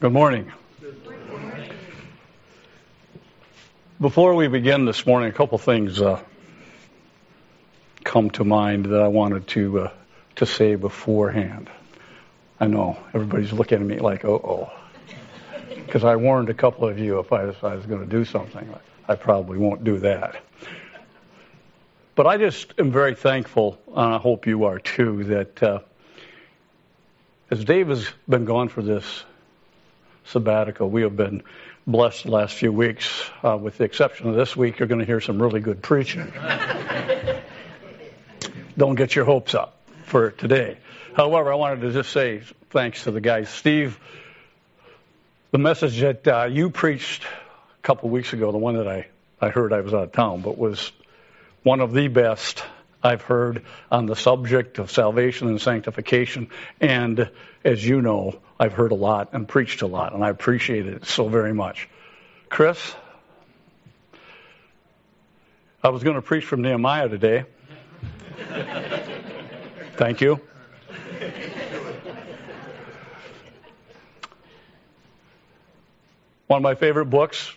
Good morning. Before we begin this morning, a couple things uh, come to mind that I wanted to uh, to say beforehand. I know everybody's looking at me like, "Oh, oh," because I warned a couple of you if I, was going to do something, I probably won't do that. But I just am very thankful, and I hope you are too, that uh, as Dave has been gone for this sabbatical, we have been blessed the last few weeks. Uh, with the exception of this week, you're going to hear some really good preaching. Don't get your hopes up for today. However, I wanted to just say thanks to the guys. Steve, the message that uh, you preached a couple weeks ago, the one that I, I heard I was out of town, but was one of the best I've heard on the subject of salvation and sanctification. And as you know, I've heard a lot and preached a lot, and I appreciate it so very much. Chris, I was going to preach from Nehemiah today. Thank you. One of my favorite books.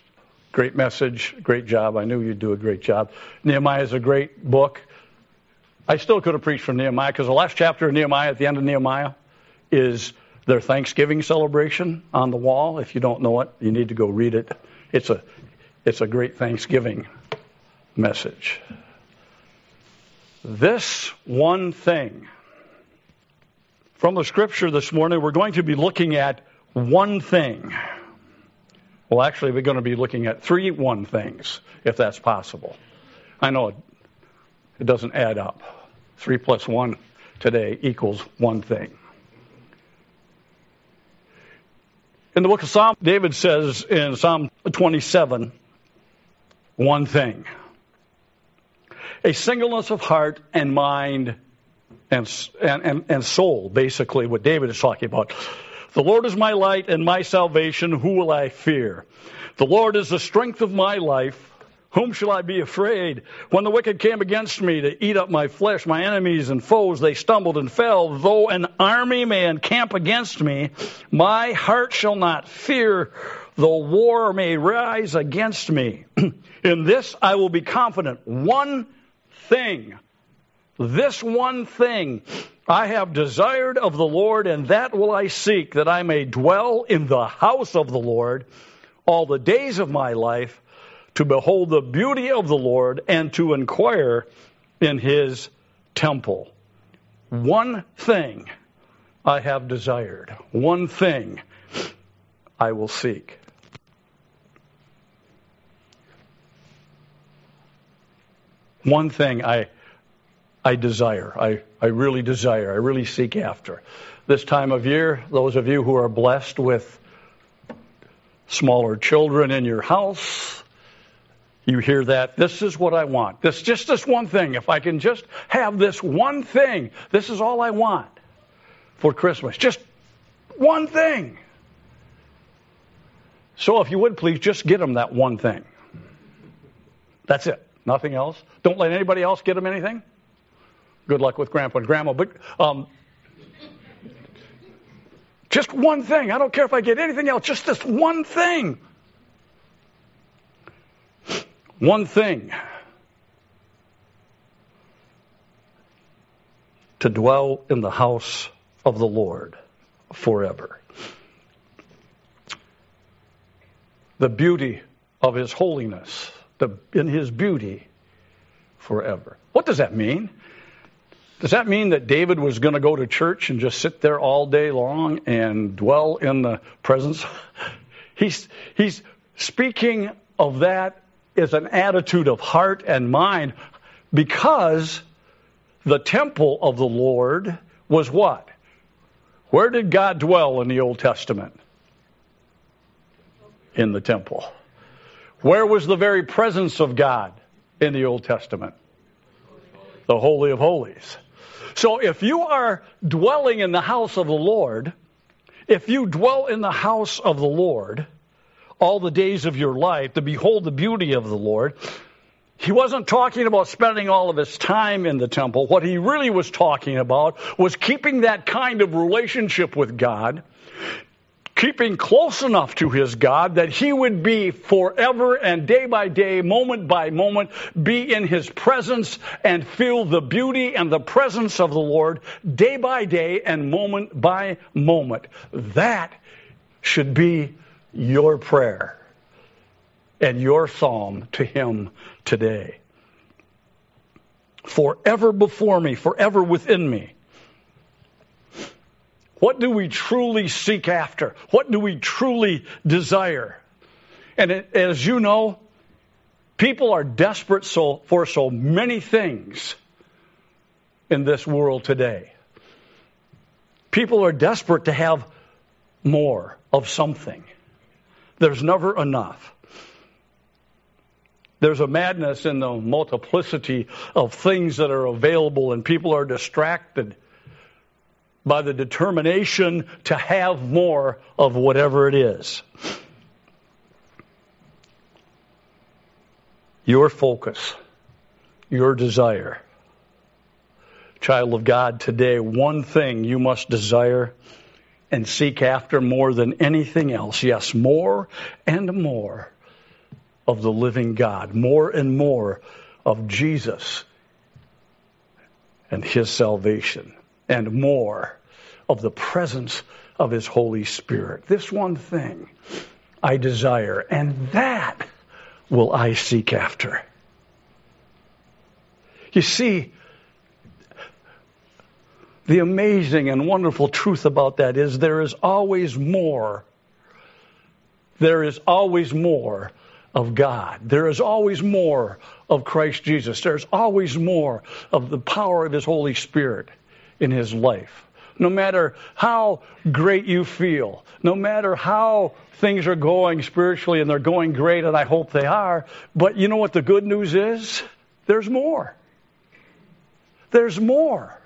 Great message, great job. I knew you'd do a great job. Nehemiah is a great book. I still could have preached from Nehemiah because the last chapter of Nehemiah, at the end of Nehemiah, is their Thanksgiving celebration on the wall. If you don't know it, you need to go read it. It's a, it's a great Thanksgiving message. This one thing. From the scripture this morning, we're going to be looking at one thing. Well, actually, we're going to be looking at three one things, if that's possible. I know it, doesn't add up. Three plus one today equals one thing. In the book of Psalm, David says in Psalm 27, one thing a singleness of heart and mind and, and, and, soul, basically, what David is talking about. The Lord is my light and my salvation. Who will I fear? The Lord is the strength of my life. Whom shall I be afraid? When the wicked came against me to eat up my flesh, my enemies and foes, they stumbled and fell. Though an army may encamp against me, my heart shall not fear. Though war may rise against me. In this I will be confident. One thing, this one thing I have desired of the Lord, and that will I seek, that I may dwell in the house of the Lord all the days of my life, to behold the beauty of the Lord and to inquire in his temple. One thing I have desired, one thing I will seek. One thing I I desire. I, I really desire. I really seek after. This time of year, those of you who are blessed with smaller children in your house, you hear that. This is what I want. This just this one thing. If I can just have this one thing, this is all I want for Christmas. Just one thing. So if you would please just get them that one thing. That's it. Nothing else. Don't let anybody else get them anything. Good luck with grandpa and grandma. But um, just one thing. I don't care if I get anything else, just this one thing. One thing. To dwell in the house of the Lord forever. The beauty of His holiness, the, in His beauty forever. What does that mean? Does that mean that David was going to go to church and just sit there all day long and dwell in the presence? He's, he's speaking of that as an attitude of heart and mind because the temple of the Lord was what? Where did God dwell in the Old Testament? In the temple. Where was the very presence of God in the Old Testament? The Holy of Holies. So if you are dwelling in the house of the Lord, if you dwell in the house of the Lord all the days of your life to behold the beauty of the Lord, he wasn't talking about spending all of his time in the temple. What he really was talking about was keeping that kind of relationship with God, keeping close enough to his God that he would be forever and day by day, moment by moment, be in his presence and feel the beauty and the presence of the Lord day by day and moment by moment. That should be your prayer and your psalm to him today. Forever before me, forever within me. What do we truly seek after? What do we truly desire? And it, as you know, people are desperate so, for so many things in this world today. People are desperate to have more of something. There's never enough. There's a madness in the multiplicity of things that are available, and people are distracted by the determination to have more of whatever it is. Your focus, your desire. Child of God, today, one thing you must desire and seek after more than anything else. Yes, more and more of the living God, more and more of Jesus and his salvation and more of the presence of His Holy Spirit. This one thing I desire, and that will I seek after. You see, the amazing and wonderful truth about that is there is always more. There is always more of God. There is always more of Christ Jesus. There's always more of the power of His Holy Spirit in his life. No matter how great you feel, no matter how things are going spiritually and they're going great, and I hope they are, but you know what the good news is? There's more. There's more.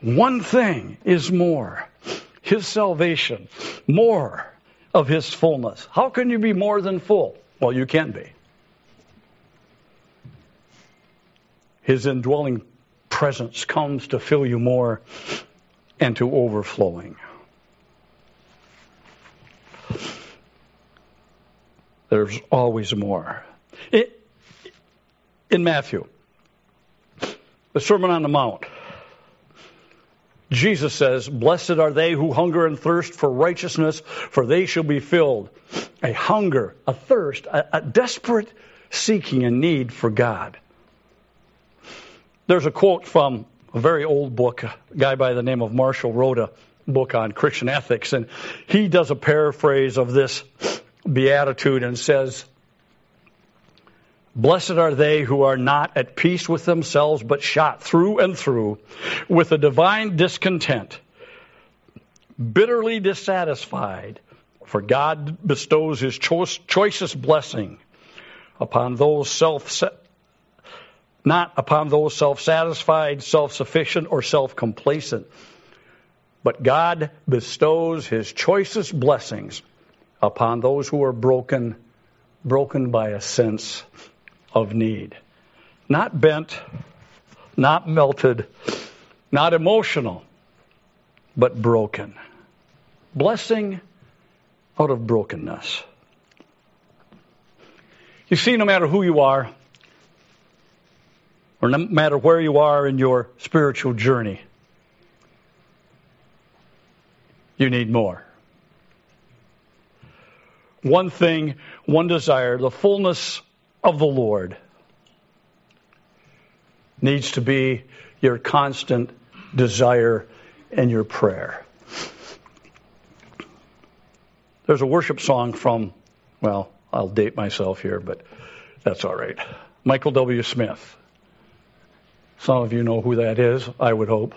One thing is more His salvation, more of His fullness. How can you be more than full? Well, you can be. His indwelling presence comes to fill you more and to overflowing. There's always more. It, in Matthew, the Sermon on the Mount, Jesus says, Blessed are they who hunger and thirst for righteousness, for they shall be filled. A hunger, a thirst, a, a desperate seeking and need for God. There's a quote from a very old book. A guy by the name of Marshall wrote a book on Christian ethics, and he does a paraphrase of this beatitude and says, Blessed are they who are not at peace with themselves, but shot through and through with a divine discontent, bitterly dissatisfied, for God bestows his choicest blessing upon those self not upon those self satisfied, self sufficient, or self complacent. But God bestows his choicest blessings upon those who are broken, broken by a sense of need. Not bent, not melted, not emotional, but broken. Blessing out of brokenness. You see, no matter who you are, or no matter where you are in your spiritual journey, you need more. One thing, one desire, the fullness of the Lord needs to be your constant desire and your prayer. There's a worship song from, well, I'll date myself here, but that's all right. Michael W. Smith. Some of you know who that is, I would hope.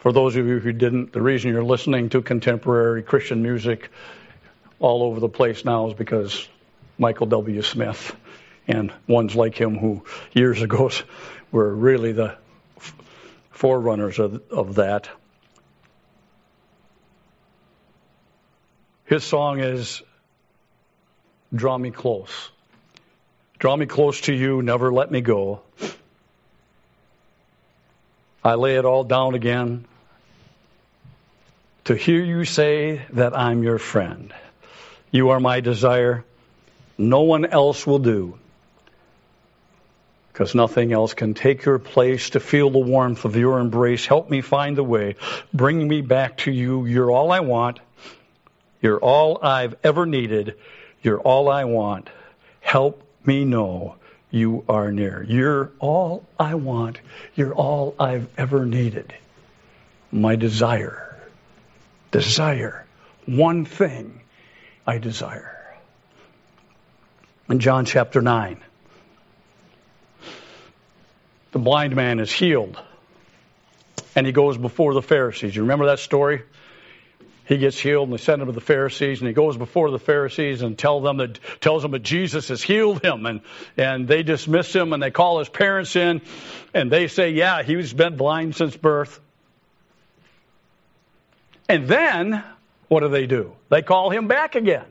For those of you who didn't, the reason you're listening to contemporary Christian music all over the place now is because Michael W. Smith and ones like him who years ago were really the forerunners of, of that. His song is Draw Me Close. Draw me close to you, never let me go. I lay it all down again. to hear you say that I'm your friend. You are my desire. No one else will do. Because nothing else can take your place to feel the warmth of your embrace. Help me find the way. Bring me back to you. You're all I want. You're all I've ever needed. You're all I want. Help me know you are near. You're all I want. You're all I've ever needed. My desire. Desire. One thing I desire. In John chapter 9, the blind man is healed and he goes before the Pharisees. You remember that story? he gets healed and they send him to the Pharisees and he goes before the Pharisees and tell them that tells them that Jesus has healed him and and they dismiss him and they call his parents in and they say, Yeah, he's been blind since birth. And then what do they do? They call him back again.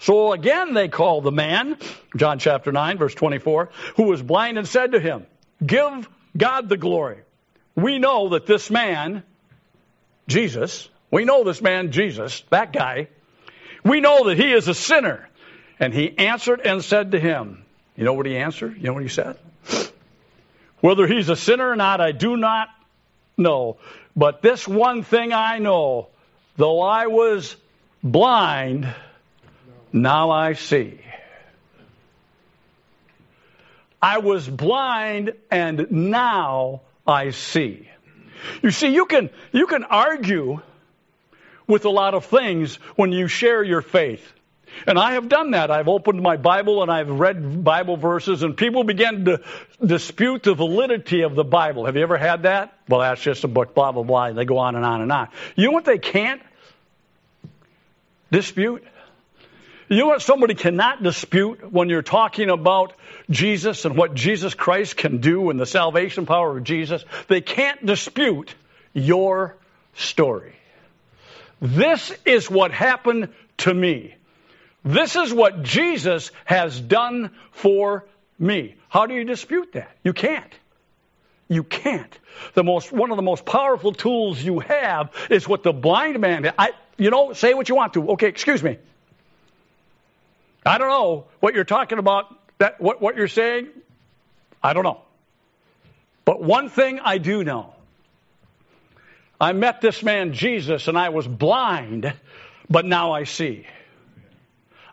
So again they called the man, John chapter 9, verse 24, who was blind and said to him, Give God the glory. We know that this man, Jesus, we know this man, Jesus, that guy. We know that he is a sinner. And he answered and said to him, You know what he answered? You know what he said? Whether he's a sinner or not, I do not know. But this one thing I know though I was blind, now I see. I was blind and now I see. You see, you can, you can argue with a lot of things when you share your faith. And I have done that. I've opened my Bible and I've read Bible verses, and people begin to dispute the validity of the Bible. Have you ever had that? Well, that's just a book, blah, blah, blah. They go on and on and on. You know what they can't dispute? You know what somebody cannot dispute when you're talking about Jesus and what Jesus Christ can do and the salvation power of Jesus? They can't dispute your story. This is what happened to me. This is what Jesus has done for me. How do you dispute that? You can't. You can't. The most, one of the most powerful tools you have is what the blind man. I, you know, say what you want to. Okay, excuse me. I don't know what you're talking about. That what what you're saying. I don't know. But one thing I do know I met this man Jesus and I was blind, but now I see.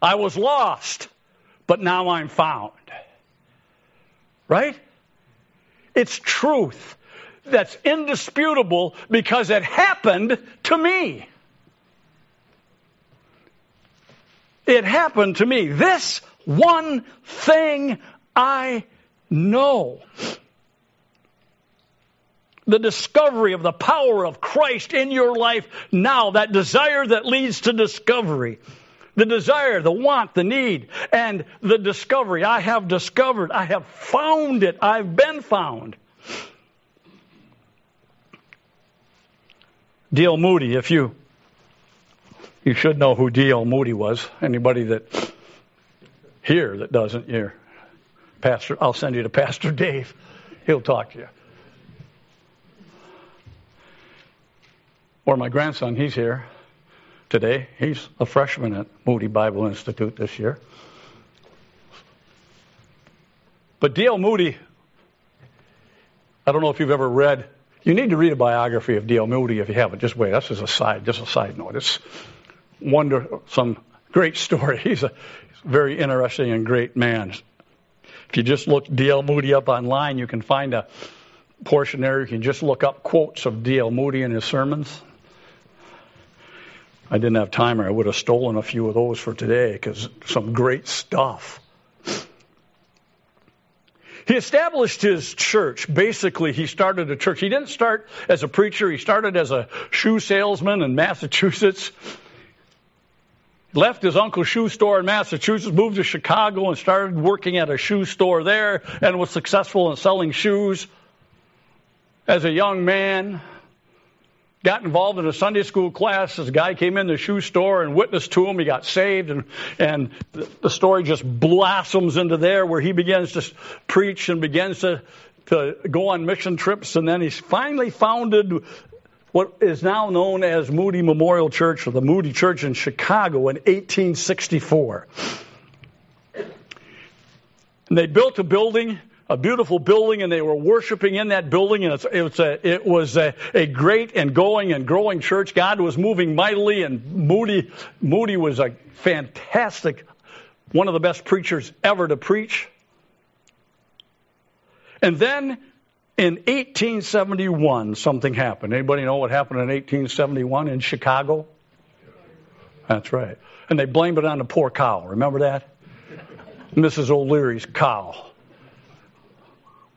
I was lost, but now I'm found. Right? It's truth that's indisputable because it happened to me. It happened to me. This one thing I know the discovery of the power of Christ in your life now, that desire that leads to discovery. The desire, the want, the need, and the discovery. I have discovered, I have found it, I've been found. D.L. Moody, if you you should know who D.L. Moody was. Anybody that here that doesn't, here, Pastor, I'll send you to Pastor Dave. He'll talk to you. Or my grandson, he's here today. He's a freshman at Moody Bible Institute this year. But D.L. Moody, I don't know if you've ever read, you need to read a biography of D.L. Moody if you haven't. Just wait, that's just a side, just a side note. It's wonder, some great story. He's a, very interesting and great man. If you just look D.L. Moody up online, you can find a portion there. You can just look up quotes of D.L. Moody and his sermons. I didn't have time, or I would have stolen a few of those for today because some great stuff. He established his church. Basically, he started a church. He didn't start as a preacher, he started as a shoe salesman in Massachusetts. Left his uncle's shoe store in Massachusetts, moved to Chicago, and started working at a shoe store there and was successful in selling shoes. As a young man, got involved in a Sunday school class. This guy came in the shoe store and witnessed to him. He got saved, and and the story just blossoms into there where he begins to preach and begins to to go on mission trips, and then he's finally founded what is now known as Moody Memorial Church or the Moody Church in Chicago in 1864. And they built a building, a beautiful building, and they were worshiping in that building. And it was, a, it was a, a great and going and growing church. God was moving mightily, and Moody, Moody was a fantastic, one of the best preachers ever to preach. And then in 1871, something happened. Anybody know what happened in 1871 in Chicago? That's right. And they blamed it on the poor cow. Remember that? Mrs. O'Leary's cow.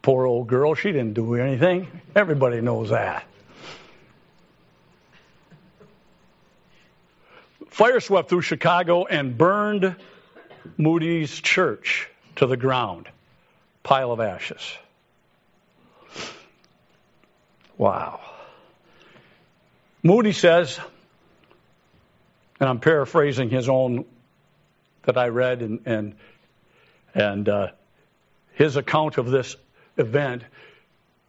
Poor old girl, she didn't do anything. Everybody knows that. Fire swept through Chicago and burned Moody's church to the ground. Pile of ashes. Wow. Moody says, and I'm paraphrasing his own that I read and and and uh, his account of this event.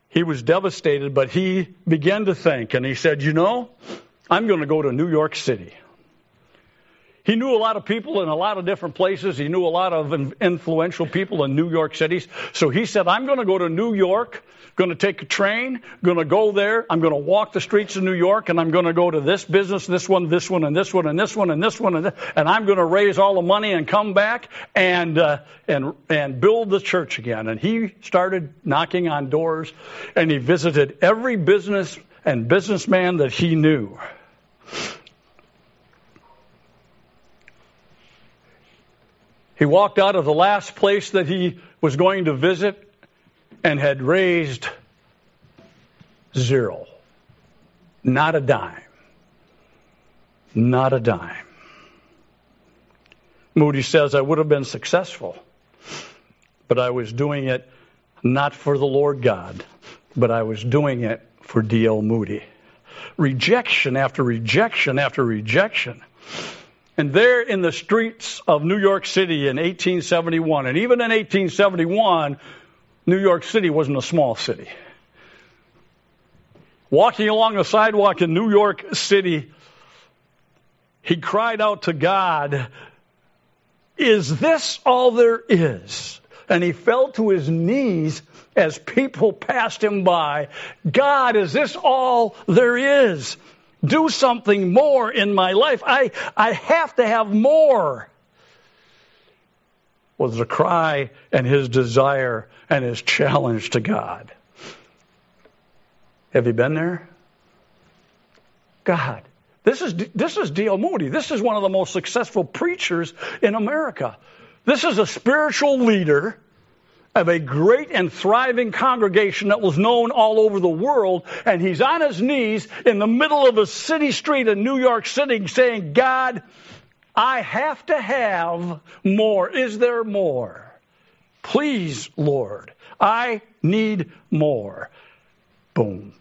He was devastated, but he began to think, and he said, "You know, I'm going to go to New York City." He knew a lot of people in a lot of different places. He knew a lot of influential people in New York cities. So he said, I'm going to go to New York, going to take a train, going to go there. I'm going to walk the streets of New York and I'm going to go to this business, this one, this one, and this one, and this one, and this one, and, this, and I'm going to raise all the money and come back and, uh, and, and build the church again. And he started knocking on doors and he visited every business and businessman that he knew. He walked out of the last place that he was going to visit and had raised zero. Not a dime. Not a dime. Moody says, I would have been successful, but I was doing it not for the Lord God, but I was doing it for D.L. Moody. Rejection after rejection after rejection. And there in the streets of New York City in 1871, and even in 1871, New York City wasn't a small city. Walking along the sidewalk in New York City, he cried out to God, Is this all there is? And he fell to his knees as people passed him by. God, is this all there is? Do something more in my life. I, I have to have more. Was the cry and his desire and his challenge to God. Have you been there? God. This is, this is D.L. Moody. This is one of the most successful preachers in America. This is a spiritual leader of a great and thriving congregation that was known all over the world, and he's on his knees in the middle of a city street in New York City saying, God, I have to have more. Is there more? Please, Lord, I need more. Boom.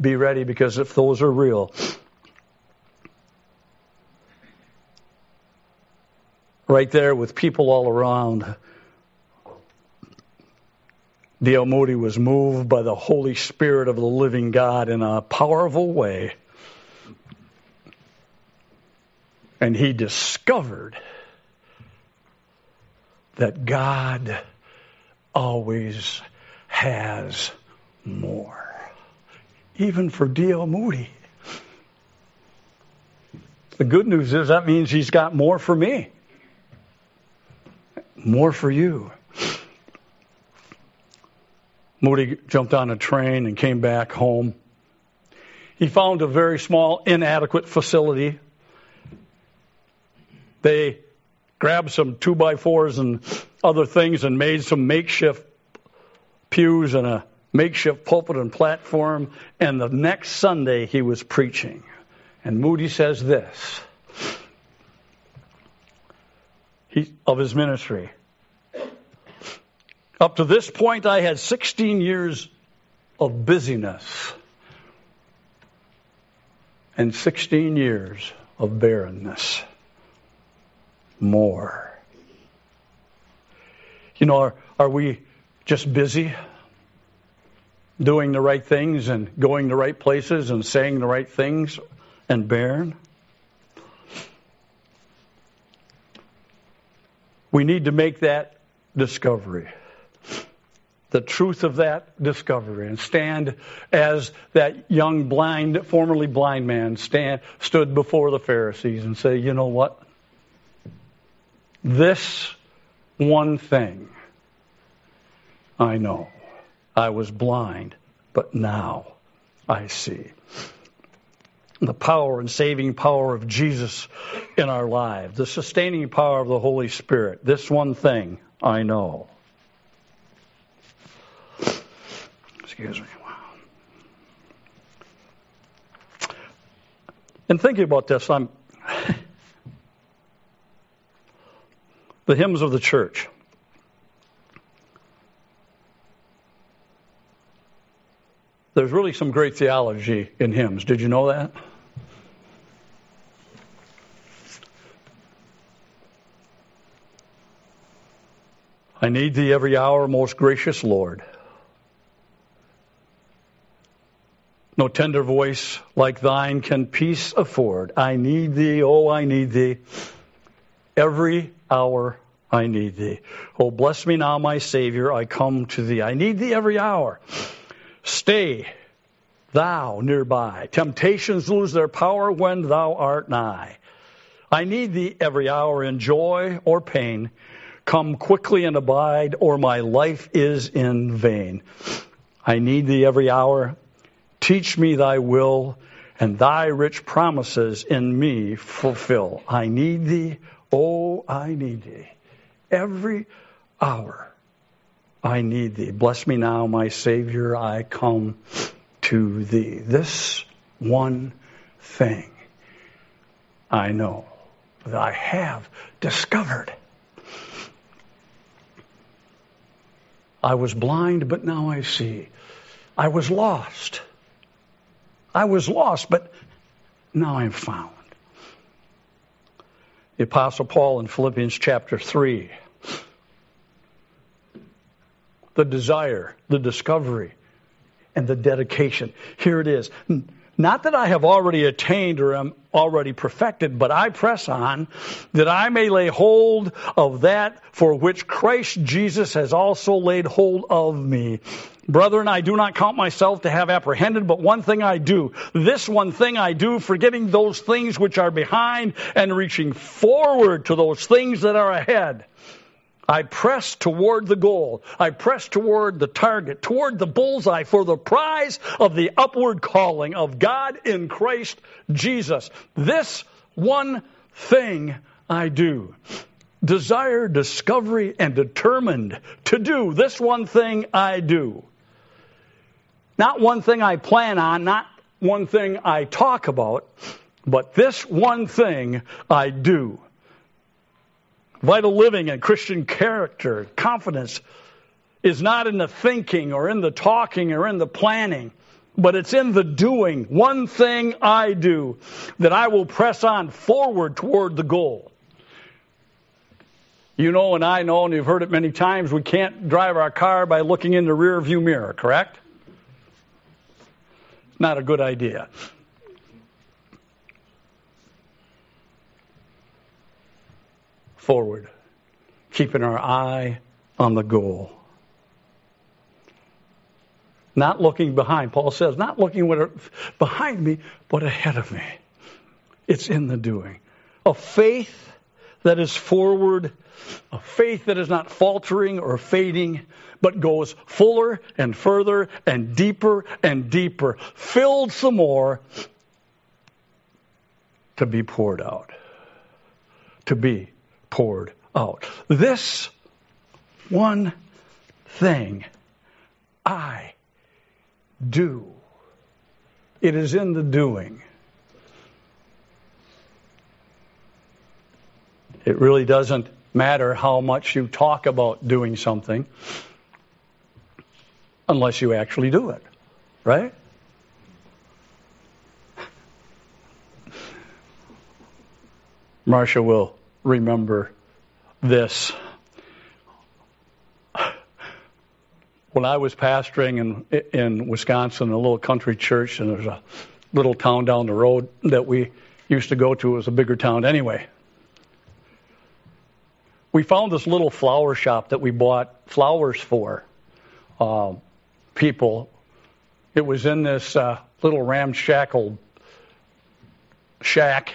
Be ready because if those are real, right there with people all around, D.L. Moody was moved by the Holy Spirit of the living God in a powerful way. And he discovered that God always has more. Even for D.L. Moody. The good news is that means he's got more for me, more for you. Moody jumped on a train and came back home. He found a very small, inadequate facility. They grabbed some two by fours and other things and made some makeshift pews and a makeshift pulpit and platform. And the next Sunday he was preaching. And Moody says this he, of his ministry. Up to this point, I had 16 years of busyness and 16 years of barrenness. More. You know, are, are we just busy? doing the right things and going the right places and saying the right things and barren? We need to make that discovery. The truth of that discovery and stand as that young blind, formerly blind man stand, stood before the Pharisees and say, you know what? This one thing I know. I was blind, but now I see. The power and saving power of Jesus in our lives, the sustaining power of the Holy Spirit. This one thing I know. Excuse me. Wow. And thinking about this, I'm the hymns of the church. There's really some great theology in hymns. Did you know that? I need thee every hour, most gracious Lord. No tender voice like thine can peace afford. I need thee, oh, I need thee. Every hour I need thee. Oh, bless me now, my Savior, I come to thee. I need thee every hour. Stay thou nearby. Temptations lose their power when thou art nigh. I need thee every hour in joy or pain. Come quickly and abide, or my life is in vain. I need thee every hour. Teach me thy will, and thy rich promises in me fulfill. I need thee, oh, I need thee. Every hour I need thee. Bless me now, my Savior, I come to thee. This one thing I know that I have discovered. I was blind, but now I see. I was lost. I was lost, but now I'm found. The Apostle Paul in Philippians chapter 3. The desire, the discovery, and the dedication. Here it is. Not that I have already attained or am already perfected, but I press on that I may lay hold of that for which Christ Jesus has also laid hold of me. Brethren, I do not count myself to have apprehended, but one thing I do. This one thing I do, forgetting those things which are behind and reaching forward to those things that are ahead. I press toward the goal. I press toward the target, toward the bullseye for the prize of the upward calling of God in Christ Jesus. This one thing I do. Desire, discovery, and determined to do this one thing I do. Not one thing I plan on, not one thing I talk about, but this one thing I do. Vital living and Christian character, confidence is not in the thinking or in the talking or in the planning, but it's in the doing. One thing I do that I will press on forward toward the goal. You know, and I know, and you've heard it many times, we can't drive our car by looking in the rear view mirror, correct? Not a good idea. Forward, keeping our eye on the goal. Not looking behind. Paul says, not looking behind me, but ahead of me. It's in the doing. A faith that is forward, a faith that is not faltering or fading, but goes fuller and further and deeper and deeper, filled some more to be poured out. To be poured out. This one thing I do. It is in the doing. It really doesn't matter how much you talk about doing something unless you actually do it, right? Marcia will remember this. when I was pastoring in in Wisconsin, a little country church, and there's a little town down the road that we used to go to. It was a bigger town anyway. We found this little flower shop that we bought flowers for uh, people. It was in this uh, little ramshackle shack,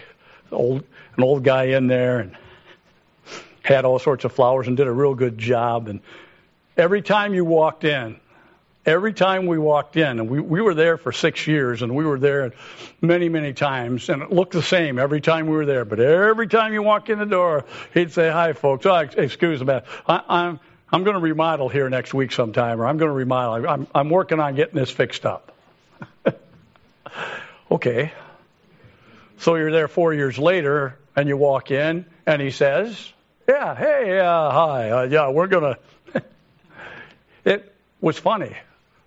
old an old guy in there, and had all sorts of flowers and did a real good job. And every time you walked in, every time we walked in, and we, we were there for six years, and we were there many, many times, and it looked the same every time we were there. But every time you walk in the door, he'd say, "Hi, folks. Oh, excuse me, I, I'm I'm going to remodel here next week sometime, or I'm going to remodel. I'm I'm working on getting this fixed up." okay. So you're there four years later, and you walk in, and he says, "Yeah, hey, uh, hi, uh, yeah, we're gonna." it was funny.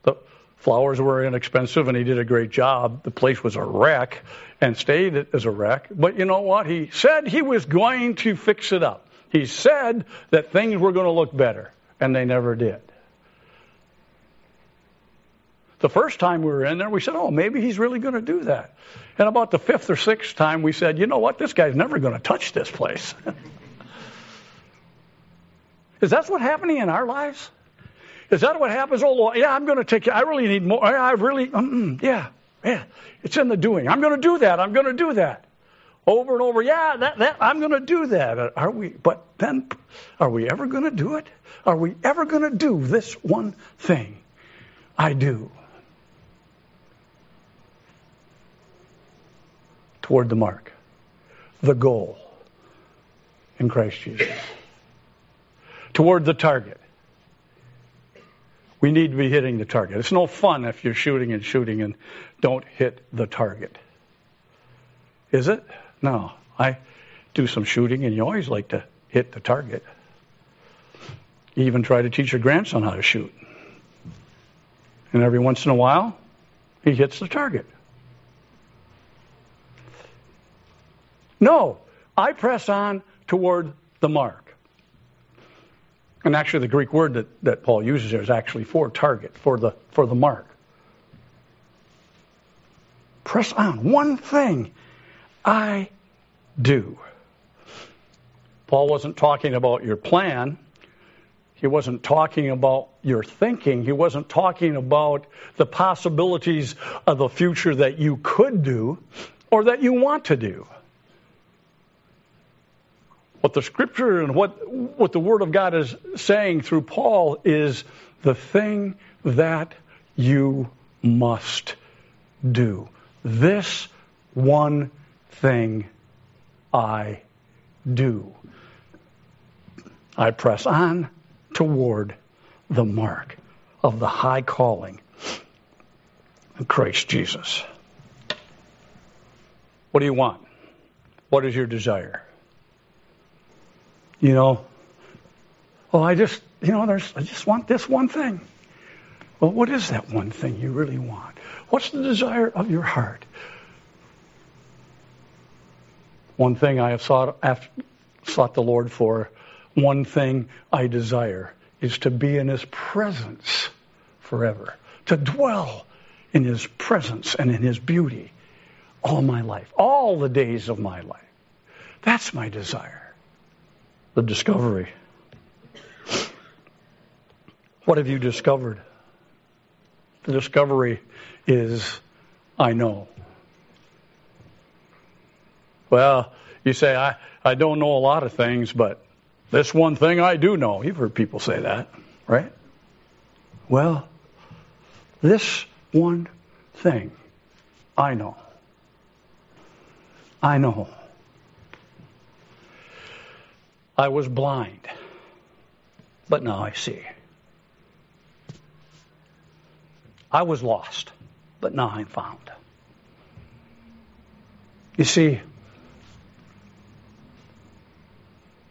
The flowers were inexpensive, and he did a great job. The place was a wreck, and stayed as a wreck. But you know what? He said he was going to fix it up. He said that things were going to look better, and they never did. The first time we were in there, we said, oh, maybe he's really going to do that. And about the fifth or sixth time, we said, you know what? This guy's never going to touch this place. Is that what's happening in our lives? Is that what happens? Oh, Lord, yeah, I'm going to take you. I really need more. I really, yeah, yeah. It's in the doing. I'm going to do that. I'm going to do that. Over and over. Yeah, that, that, I'm going to do that. Are we, but then, are we ever going to do it? Are we ever going to do this one thing I do? Toward the mark, the goal in Christ Jesus, toward the target. We need to be hitting the target. It's no fun if you're shooting and shooting and don't hit the target. Is it? No. I do some shooting and you always like to hit the target. You even try to teach your grandson how to shoot. And every once in a while, he hits the target. No, I press on toward the mark. And actually, the Greek word that, that Paul uses there is actually for target, for the, for the mark. Press on. One thing I do. Paul wasn't talking about your plan. He wasn't talking about your thinking. He wasn't talking about the possibilities of the future that you could do or that you want to do. What the scripture and what, what the word of God is saying through Paul is the thing that you must do. This one thing I do. I press on toward the mark of the high calling of Christ Jesus. What do you want? What is your desire? You know, oh, I just, you know, there's, I just want this one thing. Well, what is that one thing you really want? What's the desire of your heart? One thing I have sought, after, sought the Lord for, one thing I desire is to be in His presence forever, to dwell in His presence and in His beauty all my life, all the days of my life. That's my desire the discovery. What have you discovered? The discovery is, I know. Well, you say, I, I don't know a lot of things, but this one thing I do know. You've heard people say that, right? Well, this one thing I know. I know. I was blind, but now I see. I was lost, but now I'm found. You see,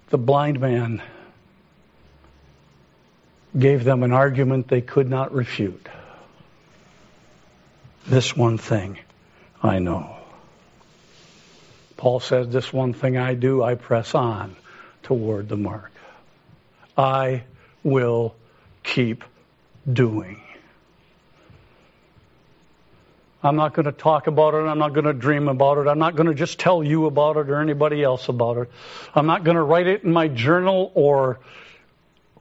the blind man gave them an argument they could not refute. This one thing I know. Paul says, This one thing I do, I press on toward the mark. I will keep doing. I'm not going to talk about it. I'm not going to dream about it. I'm not going to just tell you about it or anybody else about it. I'm not going to write it in my journal or,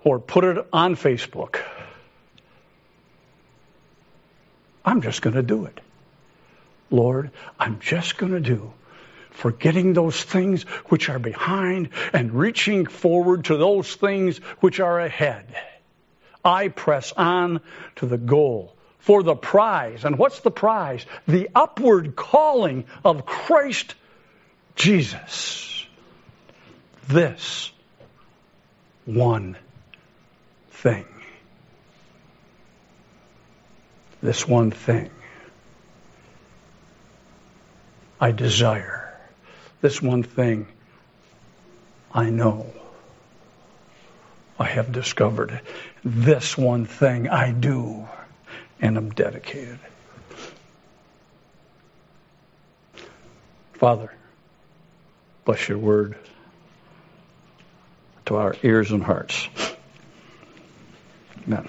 or put it on Facebook. I'm just going to do it. Lord, I'm just going to do forgetting those things which are behind and reaching forward to those things which are ahead. I press on to the goal for the prize. And what's the prize? The upward calling of Christ Jesus. This one thing. This one thing I desire. This one thing I know. I have discovered. This one thing I do and I'm dedicated. Father, bless your word to our ears and hearts. Amen.